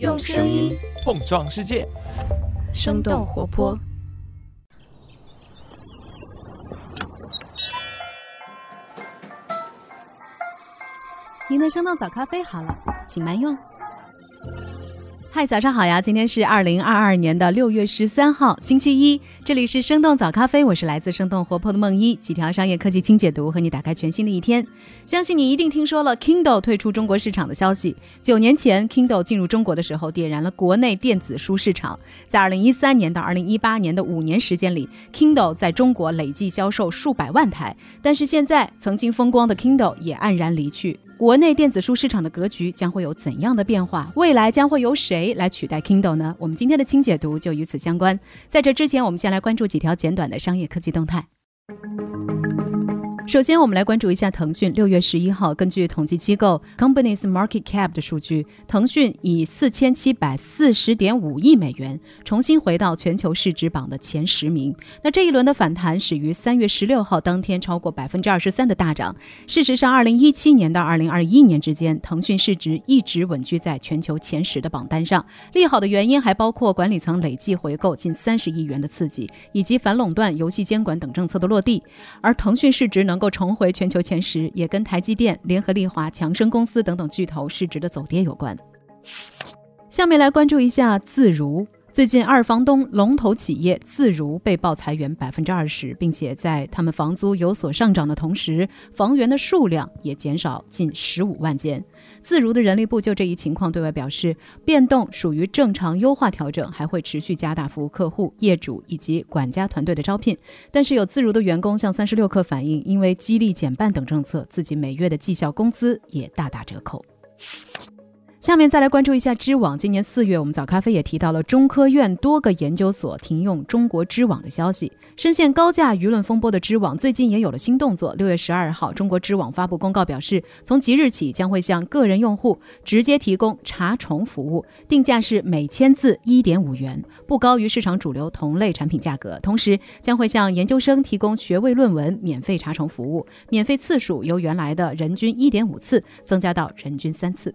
用声音碰撞世界，生动活泼。您的生动早咖啡好了，请慢用。嗨，早上好呀！今天是二零二二年的六月十三号，星期一。这里是生动早咖啡，我是来自生动活泼的梦一，几条商业科技轻解读，和你打开全新的一天。相信你一定听说了 Kindle 退出中国市场的消息。九年前，Kindle 进入中国的时候，点燃了国内电子书市场。在二零一三年到二零一八年的五年时间里，Kindle 在中国累计销售数百万台。但是现在，曾经风光的 Kindle 也黯然离去。国内电子书市场的格局将会有怎样的变化？未来将会由谁来取代 Kindle 呢？我们今天的轻解读就与此相关。在这之前，我们先来关注几条简短的商业科技动态。首先，我们来关注一下腾讯。六月十一号，根据统计机构 Companies Market Cap 的数据，腾讯以四千七百四十点五亿美元重新回到全球市值榜的前十名。那这一轮的反弹始于三月十六号当天超过百分之二十三的大涨。事实上，二零一七年到二零二一年之间，腾讯市值一直稳居在全球前十的榜单上。利好的原因还包括管理层累计回购近三十亿元的刺激，以及反垄断、游戏监管等政策的落地。而腾讯市值能够重回全球前十，也跟台积电、联合利华、强生公司等等巨头市值的走跌有关。下面来关注一下自如。最近，二房东龙头企业自如被曝裁员百分之二十，并且在他们房租有所上涨的同时，房源的数量也减少近十五万间。自如的人力部就这一情况对外表示，变动属于正常优化调整，还会持续加大服务客户、业主以及管家团队的招聘。但是有自如的员工向三十六氪反映，因为激励减半等政策，自己每月的绩效工资也大打折扣。下面再来关注一下知网。今年四月，我们早咖啡也提到了中科院多个研究所停用中国知网的消息。深陷高价舆论风波的知网，最近也有了新动作。六月十二号，中国知网发布公告表示，从即日起将会向个人用户直接提供查重服务，定价是每千字一点五元，不高于市场主流同类产品价格。同时，将会向研究生提供学位论文免费查重服务，免费次数由原来的人均一点五次增加到人均三次。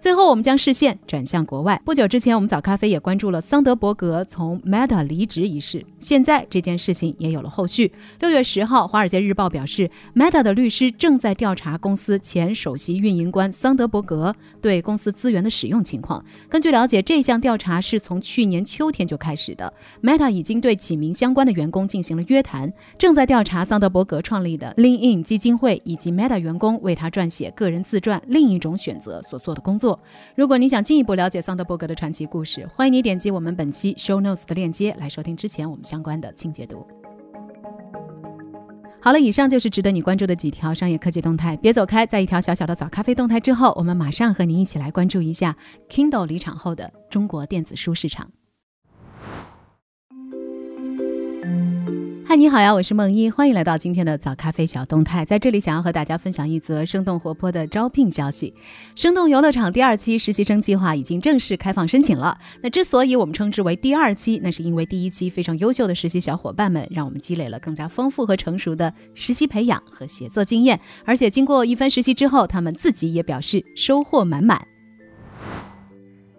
最后，我们将视线转向国外。不久之前，我们早咖啡也关注了桑德伯格从 Meta 离职一事。现在这件事情也有了后续。六月十号，《华尔街日报》表示，Meta 的律师正在调查公司前首席运营官桑德伯格对公司资源的使用情况。根据了解，这项调查是从去年秋天就开始的。Meta 已经对几名相关的员工进行了约谈，正在调查桑德伯格创立的 Lean In 基金会以及 Meta 员工为他撰写个人自传《另一种选择》所做的工作。如果你想进一步了解桑德伯格的传奇故事，欢迎你点击我们本期 show notes 的链接来收听之前我们相关的清解读。好了，以上就是值得你关注的几条商业科技动态，别走开。在一条小小的早咖啡动态之后，我们马上和您一起来关注一下 Kindle 离场后的中国电子书市场。嗨，你好呀，我是梦一，欢迎来到今天的早咖啡小动态。在这里，想要和大家分享一则生动活泼的招聘消息：生动游乐场第二期实习生计划已经正式开放申请了。那之所以我们称之为第二期，那是因为第一期非常优秀的实习小伙伴们，让我们积累了更加丰富和成熟的实习培养和协作经验。而且经过一番实习之后，他们自己也表示收获满满。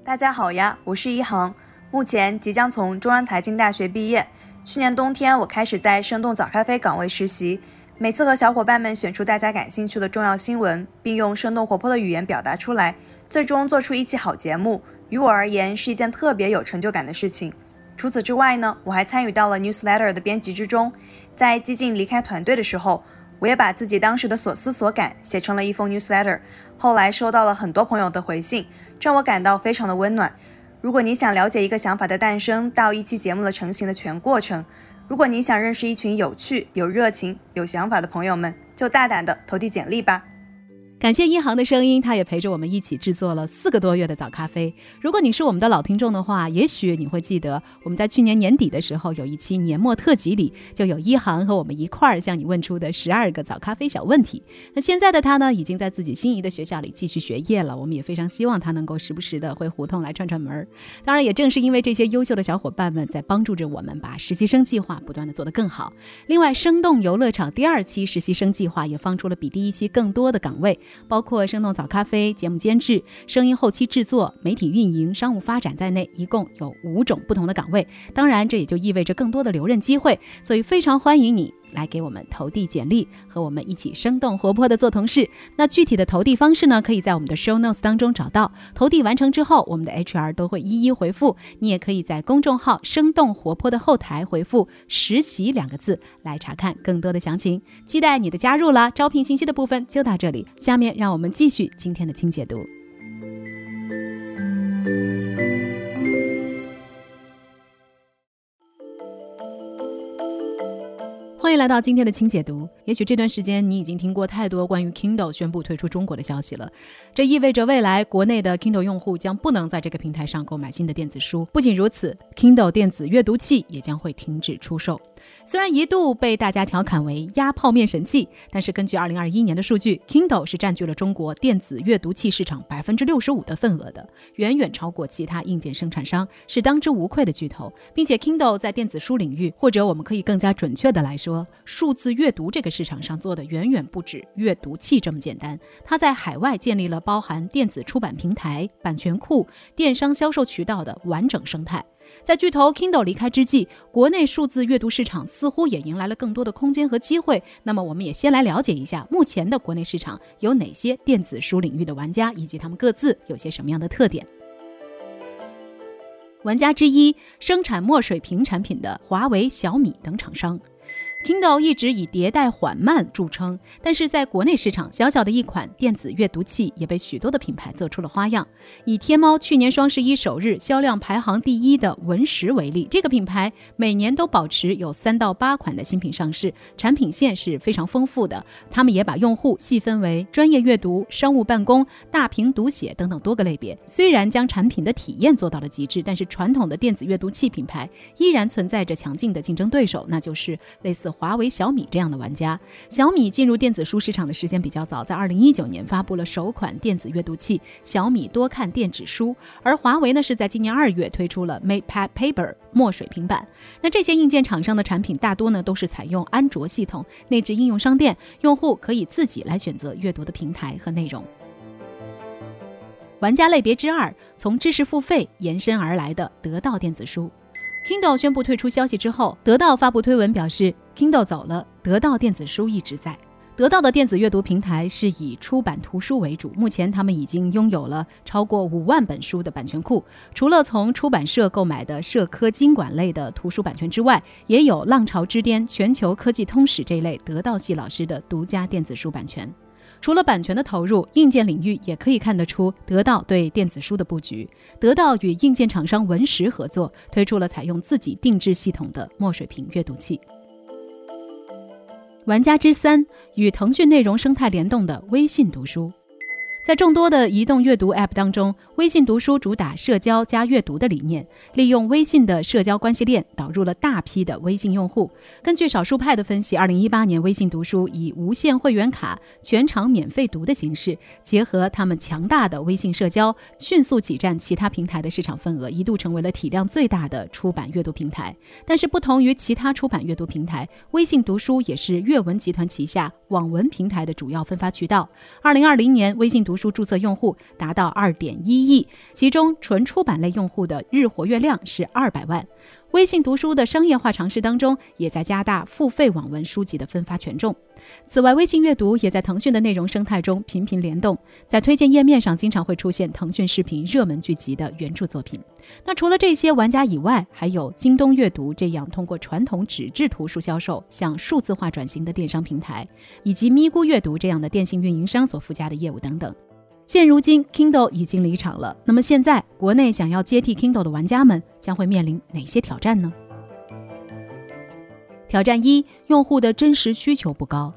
大家好呀，我是一航，目前即将从中央财经大学毕业。去年冬天，我开始在生动早咖啡岗位实习。每次和小伙伴们选出大家感兴趣的重要新闻，并用生动活泼的语言表达出来，最终做出一期好节目，于我而言是一件特别有成就感的事情。除此之外呢，我还参与到了 newsletter 的编辑之中。在激进离开团队的时候，我也把自己当时的所思所感写成了一封 newsletter。后来收到了很多朋友的回信，让我感到非常的温暖。如果你想了解一个想法的诞生到一期节目的成型的全过程，如果你想认识一群有趣、有热情、有想法的朋友们，就大胆的投递简历吧。感谢一航的声音，他也陪着我们一起制作了四个多月的早咖啡。如果你是我们的老听众的话，也许你会记得我们在去年年底的时候有一期年末特辑里，就有一航和我们一块儿向你问出的十二个早咖啡小问题。那现在的他呢，已经在自己心仪的学校里继续学业了。我们也非常希望他能够时不时的回胡同来串串门儿。当然，也正是因为这些优秀的小伙伴们在帮助着我们，把实习生计划不断的做得更好。另外，生动游乐场第二期实习生计划也放出了比第一期更多的岗位。包括生动早咖啡节目监制、声音后期制作、媒体运营、商务发展在内，一共有五种不同的岗位。当然，这也就意味着更多的留任机会，所以非常欢迎你。来给我们投递简历，和我们一起生动活泼的做同事。那具体的投递方式呢？可以在我们的 show notes 当中找到。投递完成之后，我们的 HR 都会一一回复。你也可以在公众号“生动活泼”的后台回复“实习”两个字来查看更多的详情。期待你的加入啦！招聘信息的部分就到这里，下面让我们继续今天的轻解读。欢迎来到今天的轻解读。也许这段时间你已经听过太多关于 Kindle 宣布退出中国的消息了，这意味着未来国内的 Kindle 用户将不能在这个平台上购买新的电子书。不仅如此，Kindle 电子阅读器也将会停止出售。虽然一度被大家调侃为压泡面神器，但是根据2021年的数据，Kindle 是占据了中国电子阅读器市场百分之六十五的份额的，远远超过其他硬件生产商，是当之无愧的巨头。并且 Kindle 在电子书领域，或者我们可以更加准确的来说，数字阅读这个市场上做的远远不止阅读器这么简单。它在海外建立了包含电子出版平台、版权库、电商销售渠道的完整生态。在巨头 Kindle 离开之际，国内数字阅读市场似乎也迎来了更多的空间和机会。那么，我们也先来了解一下目前的国内市场有哪些电子书领域的玩家，以及他们各自有些什么样的特点。玩家之一，生产墨水屏产品的华为、小米等厂商。Kindle 一直以迭代缓慢著称，但是在国内市场，小小的一款电子阅读器也被许多的品牌做出了花样。以天猫去年双十一首日销量排行第一的文石为例，这个品牌每年都保持有三到八款的新品上市，产品线是非常丰富的。他们也把用户细分为专业阅读、商务办公、大屏读写等等多个类别。虽然将产品的体验做到了极致，但是传统的电子阅读器品牌依然存在着强劲的竞争对手，那就是类似。华为、小米这样的玩家，小米进入电子书市场的时间比较早，在二零一九年发布了首款电子阅读器小米多看电子书，而华为呢是在今年二月推出了 MatePad Paper 墨水平板。那这些硬件厂商的产品大多呢都是采用安卓系统，内置应用商店，用户可以自己来选择阅读的平台和内容。玩家类别之二，从知识付费延伸而来的得到电子书。Kindle 宣布退出消息之后，得到发布推文表示，Kindle 走了，得到电子书一直在。得到的电子阅读平台是以出版图书为主，目前他们已经拥有了超过五万本书的版权库。除了从出版社购买的社科经管类的图书版权之外，也有浪潮之巅、全球科技通史这类得到系老师的独家电子书版权。除了版权的投入，硬件领域也可以看得出得到对电子书的布局。得到与硬件厂商文石合作，推出了采用自己定制系统的墨水屏阅读器。玩家之三与腾讯内容生态联动的微信读书。在众多的移动阅读 App 当中，微信读书主打社交加阅读的理念，利用微信的社交关系链导入了大批的微信用户。根据少数派的分析，二零一八年微信读书以无限会员卡、全场免费读的形式，结合他们强大的微信社交，迅速挤占其他平台的市场份额，一度成为了体量最大的出版阅读平台。但是，不同于其他出版阅读平台，微信读书也是阅文集团旗下网文平台的主要分发渠道。二零二零年，微信读书注册用户达到二点一亿，其中纯出版类用户的日活跃量是二百万。微信读书的商业化尝试当中，也在加大付费网文书籍的分发权重。此外，微信阅读也在腾讯的内容生态中频频联动，在推荐页面上经常会出现腾讯视频热门剧集的原著作品。那除了这些玩家以外，还有京东阅读这样通过传统纸质图书销售向数字化转型的电商平台，以及咪咕阅读这样的电信运营商所附加的业务等等。现如今，Kindle 已经离场了。那么现在，国内想要接替 Kindle 的玩家们将会面临哪些挑战呢？挑战一：用户的真实需求不高。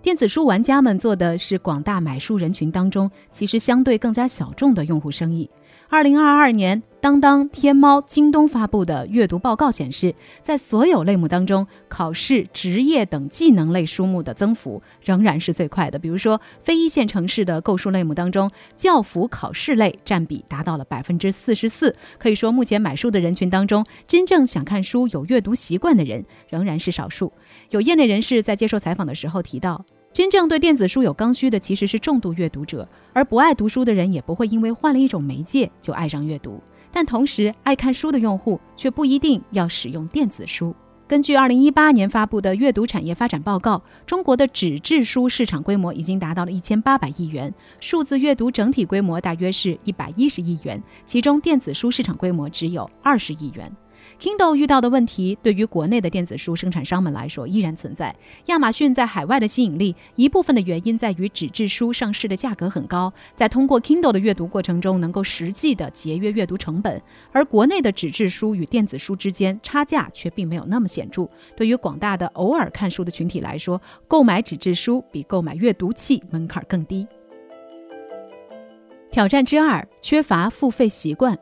电子书玩家们做的是广大买书人群当中其实相对更加小众的用户生意。二零二二年，当当、天猫、京东发布的阅读报告显示，在所有类目当中，考试、职业等技能类书目的增幅仍然是最快的。比如说，非一线城市的购书类目当中，教辅考试类占比达到了百分之四十四。可以说，目前买书的人群当中，真正想看书、有阅读习惯的人仍然是少数。有业内人士在接受采访的时候提到。真正对电子书有刚需的其实是重度阅读者，而不爱读书的人也不会因为换了一种媒介就爱上阅读。但同时，爱看书的用户却不一定要使用电子书。根据二零一八年发布的阅读产业发展报告，中国的纸质书市场规模已经达到了一千八百亿元，数字阅读整体规模大约是一百一十亿元，其中电子书市场规模只有二十亿元。Kindle 遇到的问题，对于国内的电子书生产商们来说依然存在。亚马逊在海外的吸引力，一部分的原因在于纸质书上市的价格很高，在通过 Kindle 的阅读过程中，能够实际的节约阅读成本。而国内的纸质书与电子书之间差价却并没有那么显著。对于广大的偶尔看书的群体来说，购买纸质书比购买阅读器门槛更低。挑战之二：缺乏付费习惯。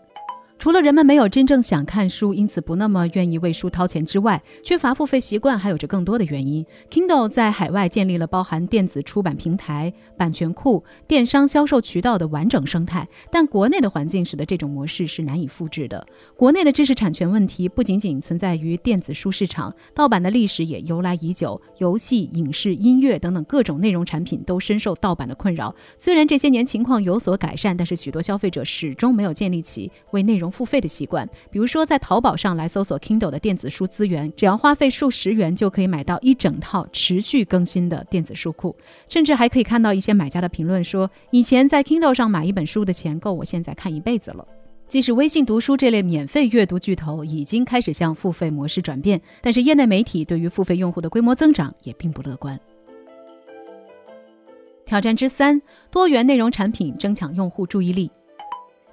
除了人们没有真正想看书，因此不那么愿意为书掏钱之外，缺乏付费习惯还有着更多的原因。Kindle 在海外建立了包含电子出版平台、版权库、电商销售渠道的完整生态，但国内的环境使得这种模式是难以复制的。国内的知识产权问题不仅仅存在于电子书市场，盗版的历史也由来已久，游戏、影视、音乐等等各种内容产品都深受盗版的困扰。虽然这些年情况有所改善，但是许多消费者始终没有建立起为内容付费的习惯，比如说在淘宝上来搜索 Kindle 的电子书资源，只要花费数十元就可以买到一整套持续更新的电子书库，甚至还可以看到一些买家的评论说，以前在 Kindle 上买一本书的钱够我现在看一辈子了。即使微信读书这类免费阅读巨头已经开始向付费模式转变，但是业内媒体对于付费用户的规模增长也并不乐观。挑战之三：多元内容产品争抢用户注意力。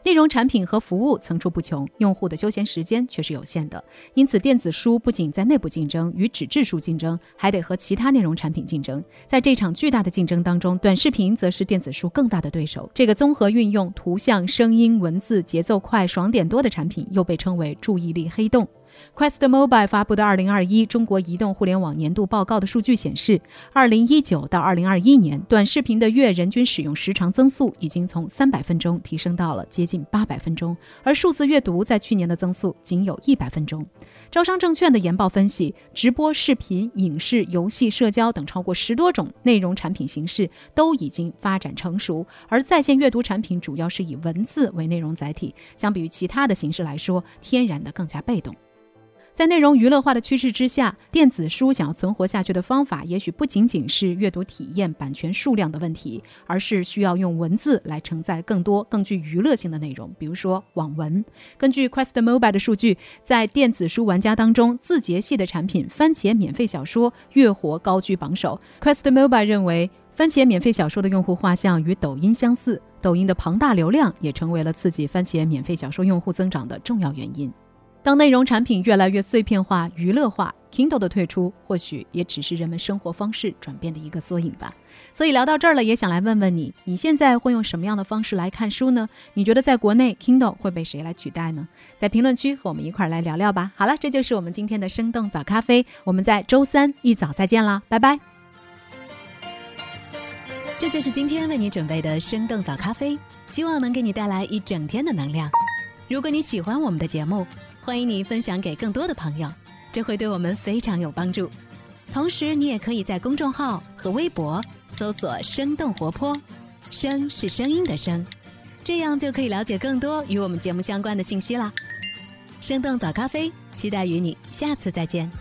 内容产品和服务层出不穷，用户的休闲时间却是有限的。因此，电子书不仅在内部竞争与纸质书竞争，还得和其他内容产品竞争。在这场巨大的竞争当中，短视频则是电子书更大的对手。这个综合运用图像、声音、文字、节奏快、爽点多的产品，又被称为注意力黑洞。Quest Mobile 发布的2021中国移动互联网年度报告的数据显示，2019到2021年，短视频的月人均使用时长增速已经从300分钟提升到了接近800分钟，而数字阅读在去年的增速仅有一百分钟。招商证券的研报分析，直播、视频、影视、游戏、社交等超过十多种内容产品形式都已经发展成熟，而在线阅读产品主要是以文字为内容载体，相比于其他的形式来说，天然的更加被动。在内容娱乐化的趋势之下，电子书想要存活下去的方法，也许不仅仅是阅读体验、版权数量的问题，而是需要用文字来承载更多、更具娱乐性的内容，比如说网文。根据 Quest Mobile 的数据，在电子书玩家当中，字节系的产品番茄免费小说月活高居榜首。Quest Mobile 认为，番茄免费小说的用户画像与抖音相似，抖音的庞大流量也成为了刺激番茄免费小说用户增长的重要原因。当内容产品越来越碎片化、娱乐化，Kindle 的退出或许也只是人们生活方式转变的一个缩影吧。所以聊到这儿了，也想来问问你，你现在会用什么样的方式来看书呢？你觉得在国内 Kindle 会被谁来取代呢？在评论区和我们一块儿来聊聊吧。好了，这就是我们今天的生动早咖啡，我们在周三一早再见啦，拜拜。这就是今天为你准备的生动早咖啡，希望能给你带来一整天的能量。如果你喜欢我们的节目，欢迎你分享给更多的朋友，这会对我们非常有帮助。同时，你也可以在公众号和微博搜索“生动活泼”，“声”是声音的“声”，这样就可以了解更多与我们节目相关的信息啦。生动早咖啡，期待与你下次再见。